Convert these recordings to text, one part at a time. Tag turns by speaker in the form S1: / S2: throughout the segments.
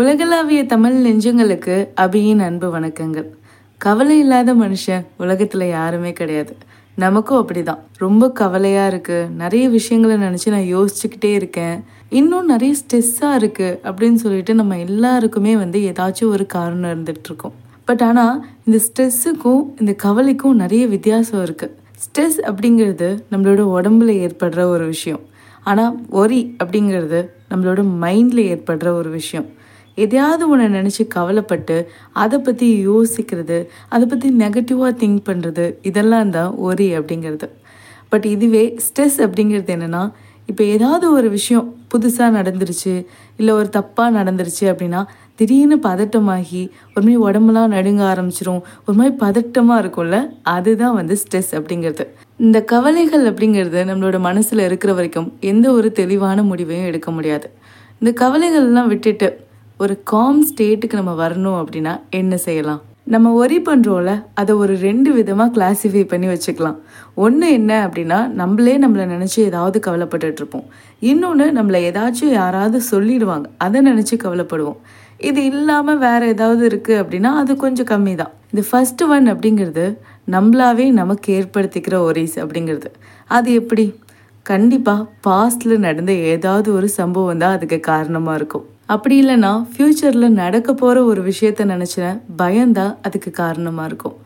S1: உலகளாவிய தமிழ் நெஞ்சங்களுக்கு அபியின் அன்பு வணக்கங்கள். கவலை இல்லாத மனுஷன் உலகத்துல யாருமே கிடையாது. நமக்கும் அப்படிதான். ரொம்ப கவலையா இருக்கு. நிறைய விஷயங்களை நினைச்சு நான் யோசிச்சுக்கிட்டே இருக்கேன். இன்னும் நிறைய ஸ்ட்ரெஸ்ஸா இருக்கு அப்படின்னு சொல்லிட்டு நம்ம எல்லாருக்குமே வந்து ஏதாச்சும் ஒரு காரணம் இருந்துட்டு இருக்கோம். பட் ஆனா இந்த ஸ்ட்ரெஸ்ஸுக்கும் இந்த கவலைக்கும் நிறைய வித்தியாசம் இருக்கு. ஸ்ட்ரெஸ் அப்படிங்கிறது நம்மளோட உடம்புல ஏற்படுற ஒரு விஷயம். ஆனால் ஒரி அப்படிங்கிறது நம்மளோட மைண்டில் ஏற்படுற ஒரு விஷயம். எதையாவது ஒன்று நினச்சி கவலைப்பட்டு அதை பற்றி யோசிக்கிறது அதை பற்றி நெகட்டிவாக திங்க் பண்ணுறது இதெல்லாம் தான் ஒரி அப்படிங்கிறது. பட் இதுவே ஸ்ட்ரெஸ் அப்படிங்கிறது என்னென்னா இப்போ ஏதாவது ஒரு விஷயம் புதுசாக நடந்துருச்சு இல்லை ஒரு தப்பாக நடந்துருச்சு அப்படின்னா திடீர்னு பதட்டமாகி ஒரு மாதிரி உடம்புலாம் நடுங்க ஆரம்பிச்சிரும் ஒரு மாதிரி பதட்டமாக இருக்கும்ல அதுதான் வந்து ஸ்ட்ரெஸ் அப்படிங்கிறது. இந்த கவலைகள் அப்படிங்கிறது நம்மளோட மனசில் இருக்கிற வரைக்கும் எந்த ஒரு தெளிவான முடிவையும் எடுக்க முடியாது. இந்த கவலைகள்லாம் விட்டுட்டு ஒரு காம் ஸ்டேட்டுக்கு நம்ம வரணும் அப்படின்னா என்ன செய்யலாம்? நம்ம ஒரி பண்ணுறோம்ல அதை ஒரு ரெண்டு விதமாக கிளாஸிஃபை பண்ணி வச்சுக்கலாம். ஒன்று என்ன அப்படின்னா நம்மளே நம்மளை நினச்சி ஏதாவது கவலைப்பட்டுட்டு இருப்போம் இன்னொன்று நம்மளை ஏதாச்சும் யாராவது சொல்லிடுவாங்க. அதை நினச்சி கவலைப்படுவோம். இது இல்லாமல் வேறு ஏதாவது இருக்குது அப்படின்னா அது கொஞ்சம் கம்மி தான் இந்த ஃபஸ்ட்டு ஒன் அப்படிங்கிறது நம்மளாவே நமக்கு ஏற்படுத்திக்கிற ஒரிஸ் அப்படிங்கிறது. அது எப்படி? கண்டிப்பாக பாஸ்டில் நடந்த ஏதாவது ஒரு சம்பவம் தான் அதுக்கு காரணமாக இருக்கும். அப்படி இல்லைன்னா ஃப்யூச்சரில் நடக்க போகிற ஒரு விஷயத்த நினச்சேன் பயம்தான் அதுக்கு காரணமாக இருக்கும்.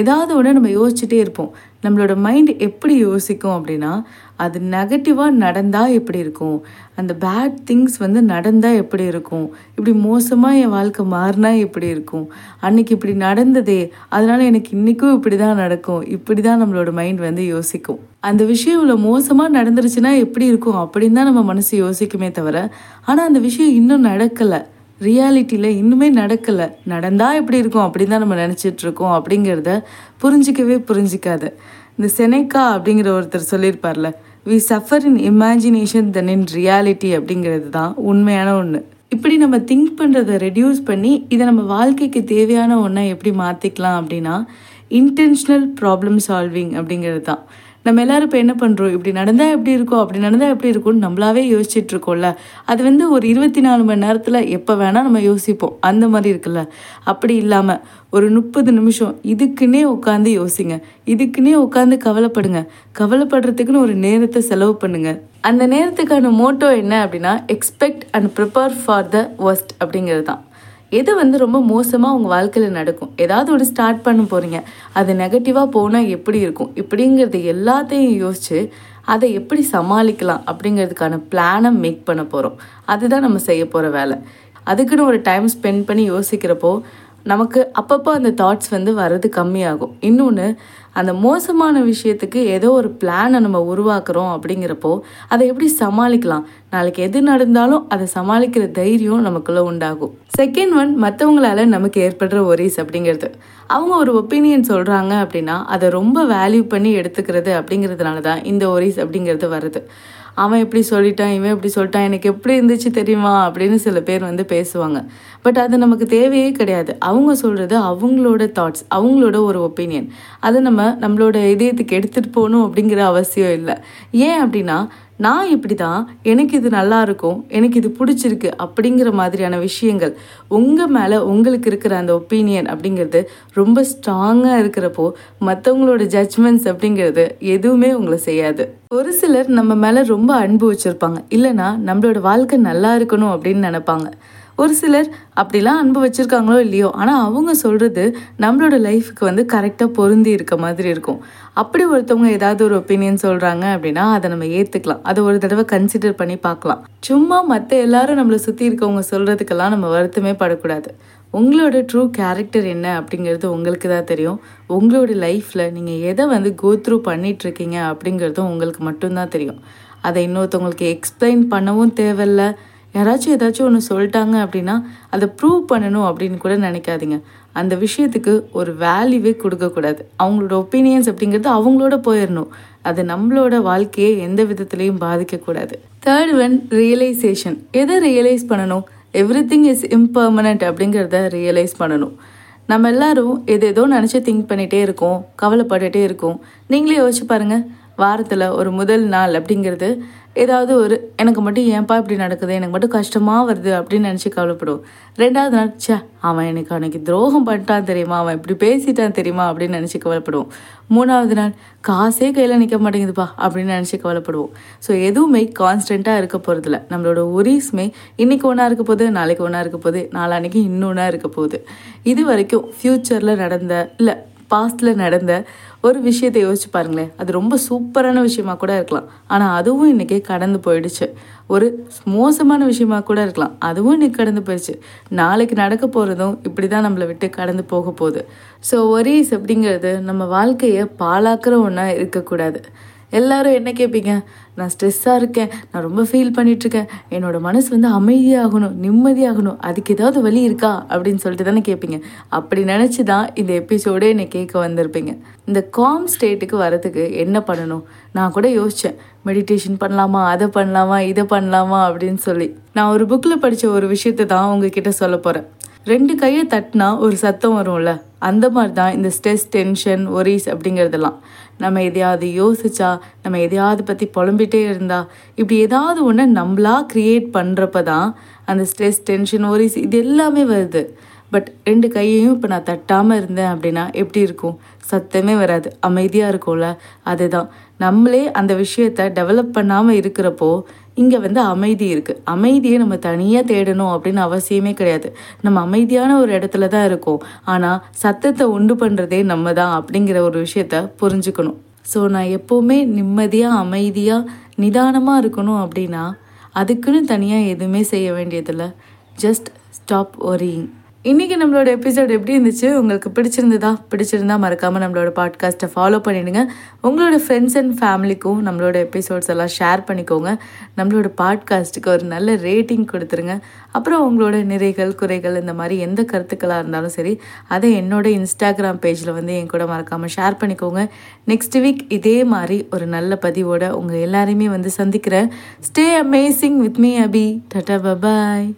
S1: ஏதாவது ஒன்று நம்ம யோசிச்சுட்டே இருப்போம். நம்மளோட மைண்ட் எப்படி யோசிக்கும் அப்படின்னா அது நெகட்டிவாக நடந்தால் எப்படி இருக்கும்? அந்த பேட் திங்ஸ் வந்து நடந்தால் எப்படி இருக்கும்? இப்படி மோசமாக என் வாழ்க்கை மாறினா எப்படி இருக்கும்? அன்னைக்கு இப்படி நடந்ததே அதனால் எனக்கு இன்றைக்கும் இப்படி தான் நடக்கும். இப்படி தான் நம்மளோட மைண்ட் வந்து யோசிக்கும். அந்த விஷயம் இவ்வளோ மோசமாக நடந்துருச்சுன்னா எப்படி இருக்கும்? அப்படின்னு தான் நம்ம மனசு யோசிக்குமே தவிர ஆனால் அந்த விஷயம் இன்னும் நடக்கலை. ரியாலிட்டியில் இன்னுமே நடக்கலை. நடந்தால் எப்படி இருக்கும்? அப்படின்னு தான் நம்ம நினச்சிட்டு இருக்கோம். அப்படிங்கிறத புரிஞ்சிக்கவே புரிஞ்சிக்காது. இந்த செனேக்கா அப்படிங்கிற ஒருத்தர் சொல்லியிருப்பார்ல we suffer in imagination than in reality அப்படிங்கிறது தான் உண்மையான ஒன்று இப்படி நம்ம திங்க் பண்ணுறதை ரெடியூஸ் பண்ணி இதை நம்ம வாழ்க்கைக்கு தேவையான ஒன்றை எப்படி மாற்றிக்கலாம் அப்படின்னா இன்டென்ஷனல் ப்ராப்ளம் சால்விங் அப்படிங்கிறது தான். நம்ம எல்லாரும் இப்போ என்ன பண்ணுறோம் இப்படி நடந்தால் எப்படி இருக்கும்? அப்படி நடந்தால் எப்படி இருக்கும்னு நம்மளாவே யோசிச்சுட்டு இருக்கோம்ல. அது வந்து ஒரு இருபத்தி நாலு மணி நேரத்தில் எப்போ வேணால் நம்ம யோசிப்போம். அந்த மாதிரி இருக்குல்ல. அப்படி இல்லாமல் ஒரு முப்பது நிமிஷம் இதுக்குன்னே உட்காந்து யோசிங்க. இதுக்குன்னே உட்காந்து கவலைப்படுங்க. கவலைப்படுறதுக்குன்னு ஒரு நேரத்தை செலவு பண்ணுங்க. அந்த நேரத்துக்கான மோட்டோ என்ன அப்படின்னா expect and prepare for the worst அப்படிங்கிறது தான். எது வந்து ரொம்ப மோசமாக உங்கள் வாழ்க்கையில் நடக்கும்? ஏதாவது ஒரு ஸ்டார்ட் பண்ண போகிறீங்க அது நெகட்டிவாக போனால் எப்படி இருக்கும்? இப்படிங்கிறது எல்லாத்தையும் யோசித்து அதை எப்படி சமாளிக்கலாம் அப்படிங்கிறதுக்கான பிளானை மேக் பண்ண போகிறோம் அதுதான் நம்ம செய்ய போகிற வேலை. அதுக்குன்னு ஒரு டைம் ஸ்பெண்ட் பண்ணி யோசிக்கிறப்போ நமக்கு அப்பப்போ அந்த தாட்ஸ் வந்து வர்றது கம்மியாகும். இன்னொன்று அந்த மோசமான விஷயத்துக்கு ஏதோ ஒரு பிளானை நம்ம உருவாக்குறோம் அப்படிங்கிறப்போ அதை எப்படி சமாளிக்கலாம்? நாளைக்கு எது நடந்தாலும் அதை சமாளிக்கிற தைரியம் நமக்குள்ள உண்டாகும். செகண்ட் ஒன் மற்றவங்களால நமக்கு ஏற்படுற ஒரீஸ் அப்படிங்கிறது. அவங்க ஒரு ஒப்பீனியன் சொல்கிறாங்க அப்படின்னா அதை ரொம்ப வேல்யூ பண்ணி எடுத்துக்கிறது அப்படிங்கிறதுனால தான் இந்த ஒரீஸ் அப்படிங்கிறது வருது. அவன் எப்படி சொல்லிட்டான் இவன் இப்படி சொல்லிட்டான் எனக்கு எப்படி இருந்துச்சு தெரியுமா? அப்படின்னு சில பேர் வந்து பேசுவாங்க. பட் அது நமக்கு தேவையே கிடையாது. அவங்க சொல்கிறது அவங்களோட தாட்ஸ் அவங்களோட ஒரு ஒப்பீனியன் அதை நம்ம நம்மளோட இதயத்துக்கு எடுத்துகிட்டு போகணும் அப்படிங்கிற அவசியம் இல்லை. ஏன் அப்படின்னா நான் இப்படி தான் எனக்கு இது நல்லா இருக்கும் எனக்கு இது பிடிச்சிருக்கு அப்படிங்கிற மாதிரியான விஷயங்கள். உங்கள் மேலே உங்களுக்கு இருக்கிற அந்த ஒப்பீனியன் அப்படிங்கிறது ரொம்ப ஸ்ட்ராங்காக இருக்கிறப்போ மற்றவங்களோட ஜட்ஜ்மெண்ட்ஸ் அப்படிங்கிறது எதுவுமே உங்களை செய்யாது. ஒரு சிலர் நம்ம மேலே ரொம்ப அன்பு வச்சுருப்பாங்க. இல்லைனா நம்மளோட வாழ்க்கை நல்லா இருக்கணும் அப்படின்னு நினைப்பாங்க. ஒரு சிலர் அப்படிலாம் அன்பு வச்சுருக்காங்களோ இல்லையோ ஆனால் அவங்க சொல்கிறது நம்மளோட லைஃபுக்கு வந்து கரெக்டாக பொருந்தி இருக்க மாதிரி இருக்கும். அப்படி ஒருத்தவங்க ஏதாவது ஒரு ஒப்பீனியன் சொல்கிறாங்க அப்படின்னா அதை நம்ம ஏற்றுக்கலாம் அதை ஒரு தடவை கன்சிடர் பண்ணி பார்க்கலாம். சும்மா மற்ற எல்லாரும் நம்மளை சுற்றி இருக்கவங்க சொல்கிறதுக்கெல்லாம் நம்ம வருத்தமே படக்கூடாது. உங்களோட ட்ரூ கேரக்டர் என்ன அப்படிங்கிறது உங்களுக்கு தான் தெரியும். உங்களோட லைஃப்பில் நீங்கள் எதை வந்து கோ த்ரூ பண்ணிகிட்ருக்கீங்க அப்படிங்கிறதும் உங்களுக்கு மட்டும்தான் தெரியும். அதை இன்னொருத்தவங்களுக்கு எக்ஸ்பிளைன் பண்ணவும் தேவையில்லை. யாராச்சும் ஏதாச்சும் ஒன்று சொல்லிட்டாங்க அப்படின்னா அதை ப்ரூவ் பண்ணணும் அப்படின்னு கூட நினைக்காதீங்க. அந்த விஷயத்துக்கு ஒரு வேல்யூவே கொடுக்கக்கூடாது அவங்களோட ஒப்பீனியன்ஸ் அப்படிங்கிறது அவங்களோட போயிடணும். அது நம்மளோட வாழ்க்கையை எந்த விதத்துலையும் பாதிக்கக்கூடாது தேர்ட் ஒன் ரியலைசேஷன் எதை ரியலைஸ் பண்ணணும்? எவ்ரி திங் இஸ் இம்பர்மனண்ட் அப்படிங்கிறத ரியலைஸ் பண்ணணும். நம்ம எல்லாரும் எது ஏதோ நினச்சி திங்க் பண்ணிகிட்டே இருக்கோம் கவலைப்பட்டுகிட்டே இருக்கோம். நீங்களே யோசிச்சு பாருங்கள் வாரத்தில் ஒரு முதல் நாள் அப்படிங்கிறது ஏதாவது ஒரு எனக்கு மட்டும் ஏன்பா இப்படி நடக்குது எனக்கு மட்டும் கஷ்டமாக வருது அப்படின்னு நினச்சி கவலைப்படுவோம். ரெண்டாவது நாள் ச்சே அவன் எனக்கு அன்னைக்கு துரோகம் பண்ணிட்டான் தெரியுமா? அவன் இப்படி பேசிட்டான் தெரியுமா? அப்படின்னு நினச்சி கவலைப்படுவோம். மூணாவது நாள் காசே கையில் நிற்க மாட்டேங்குதுப்பா அப்படின்னு நினச்சி கவலைப்படுவோம். ஸோ எதுவுமே கான்ஸ்டண்ட்டாக இருக்க போகிறதில்ல நம்மளோட ஒரீஸ்மே இன்றைக்கி ஒன்றா இருக்க போகுது நாளைக்கு ஒன்றா இருக்க போகுது நாளான்னைக்கு இன்னொன்றா இருக்க போகுது. இது வரைக்கும் ஃப்யூச்சரில் நடந்த இல்லை பாஸ்டில் நடந்த ஒரு விஷயத்தை யோசிச்சு பாருங்களேன். அது ரொம்ப சூப்பரான விஷயமா கூட இருக்கலாம். ஆனால் அதுவும் இன்னைக்கு கடந்து போயிடுச்சு. ஒரு மோசமான விஷயமா கூட இருக்கலாம். அதுவும் இன்னைக்கு கடந்து போயிடுச்சு. நாளைக்கு நடக்க போகிறதும் இப்படி தான் நம்மளை விட்டு கடந்து போக போகுது. ஸோ ஒரீஸ் அப்படிங்கிறது நம்ம வாழ்க்கையை பாழாக்குற ஒன்றா இருக்கக்கூடாது. எல்லாரும் என்ன கேட்பீங்க நான் ஸ்ட்ரெஸ்ஸாக இருக்கேன். நான் ரொம்ப ஃபீல் பண்ணிகிட்ருக்கேன் என்னோடய என்னோட மனசு வந்து அமைதியாகணும் நிம்மதியாகணும். அதுக்கு ஏதாவது வழி இருக்கா? அப்படின்னு சொல்லிட்டு தானே கேட்பீங்க அப்படி நினச்சி தான் இந்த எபிசோடே என்னை கேட்க வந்திருப்பீங்க. இந்த காம் ஸ்டேட்டுக்கு வரதுக்கு என்ன பண்ணணும்? நான் கூட யோசித்தேன் மெடிடேஷன் பண்ணலாமா? அதை பண்ணலாமா? இதை பண்ணலாமா? அப்படின்னு சொல்லி. நான் ஒரு புக்கில் படித்த ஒரு விஷயத்தை தான் உங்ககிட்ட சொல்ல போகிறேன் ரெண்டு கையை தட்டினா ஒரு சத்தம் வரும்ல? அந்த மாதிரி தான் இந்த ஸ்ட்ரெஸ் டென்ஷன் ஒரிஸ் அப்படிங்கிறதெல்லாம். நம்ம எதையாவது யோசிச்சா நம்ம எதையாவது பற்றி புலம்பிட்டே இருந்தா இப்படி ஏதாவது ஒன்று நம்மளா க்ரியேட் பண்ணுறப்ப தான் அந்த ஸ்ட்ரெஸ் டென்ஷன் ஒரிஸ் இது எல்லாமே வருது. பட் ரெண்டு கையையும் இப்போ நான் தட்டாமல் இருந்தேன் அப்படின்னா எப்படி இருக்கும்? சத்தமே வராது. அமைதியாக இருக்கும்ல? அதுதான். நம்மளே அந்த விஷயத்த டெவலப் பண்ணாமல் இருக்கிறப்போ இங்கே வந்து அமைதி இருக்குது அமைதியை நம்ம தனியாக தேடணும் அப்படின்னு அவசியமே கிடையாது. நம்ம அமைதியான ஒரு இடத்துல தான் இருக்கோம். ஆனால் சத்தத்தை உண்டு பண்ணுறதே நம்ம தான் அப்படிங்கிற ஒரு விஷயத்த புரிஞ்சுக்கணும். ஸோ நான் எப்போவுமே நிம்மதியாக அமைதியாக நிதானமாக இருக்கணும் அப்படின்னா அதுக்குன்னு தனியாக எதுவுமே செய்ய வேண்டியதில்லை. ஜஸ்ட் ஸ்டாப் ஒரியிங் இன்றைக்கி நம்மளோட எபிசோட் எப்படி இருந்துச்சு? உங்களுக்கு பிடிச்சிருந்ததா? பிடிச்சிருந்தா மறக்காமல் நம்மளோட பாட்காஸ்ட்டை ஃபாலோ பண்ணிடுங்க. உங்களோட ஃப்ரெண்ட்ஸ் அண்ட் ஃபேமிலிக்கும் நம்மளோட எபிசோட்ஸ் எல்லாம் ஷேர் பண்ணிக்கோங்க. நம்மளோட பாட்காஸ்ட்டுக்கு ஒரு நல்ல ரேட்டிங் கொடுத்துருங்க. அப்புறம் உங்களோட நிறைகள் குறைகள் இந்த மாதிரி எந்த கருத்துக்களாக இருந்தாலும் சரி அதை என்னோட இன்ஸ்டாகிராம் பேஜில் வந்து என் கூட மறக்காமல் ஷேர் பண்ணிக்கோங்க. நெக்ஸ்ட் வீக் இதே மாதிரி ஒரு நல்ல பதிவோட உங்கள் எல்லாரையுமே வந்து சந்திக்கிறேன். Stay amazing with me Abhi tata bye bye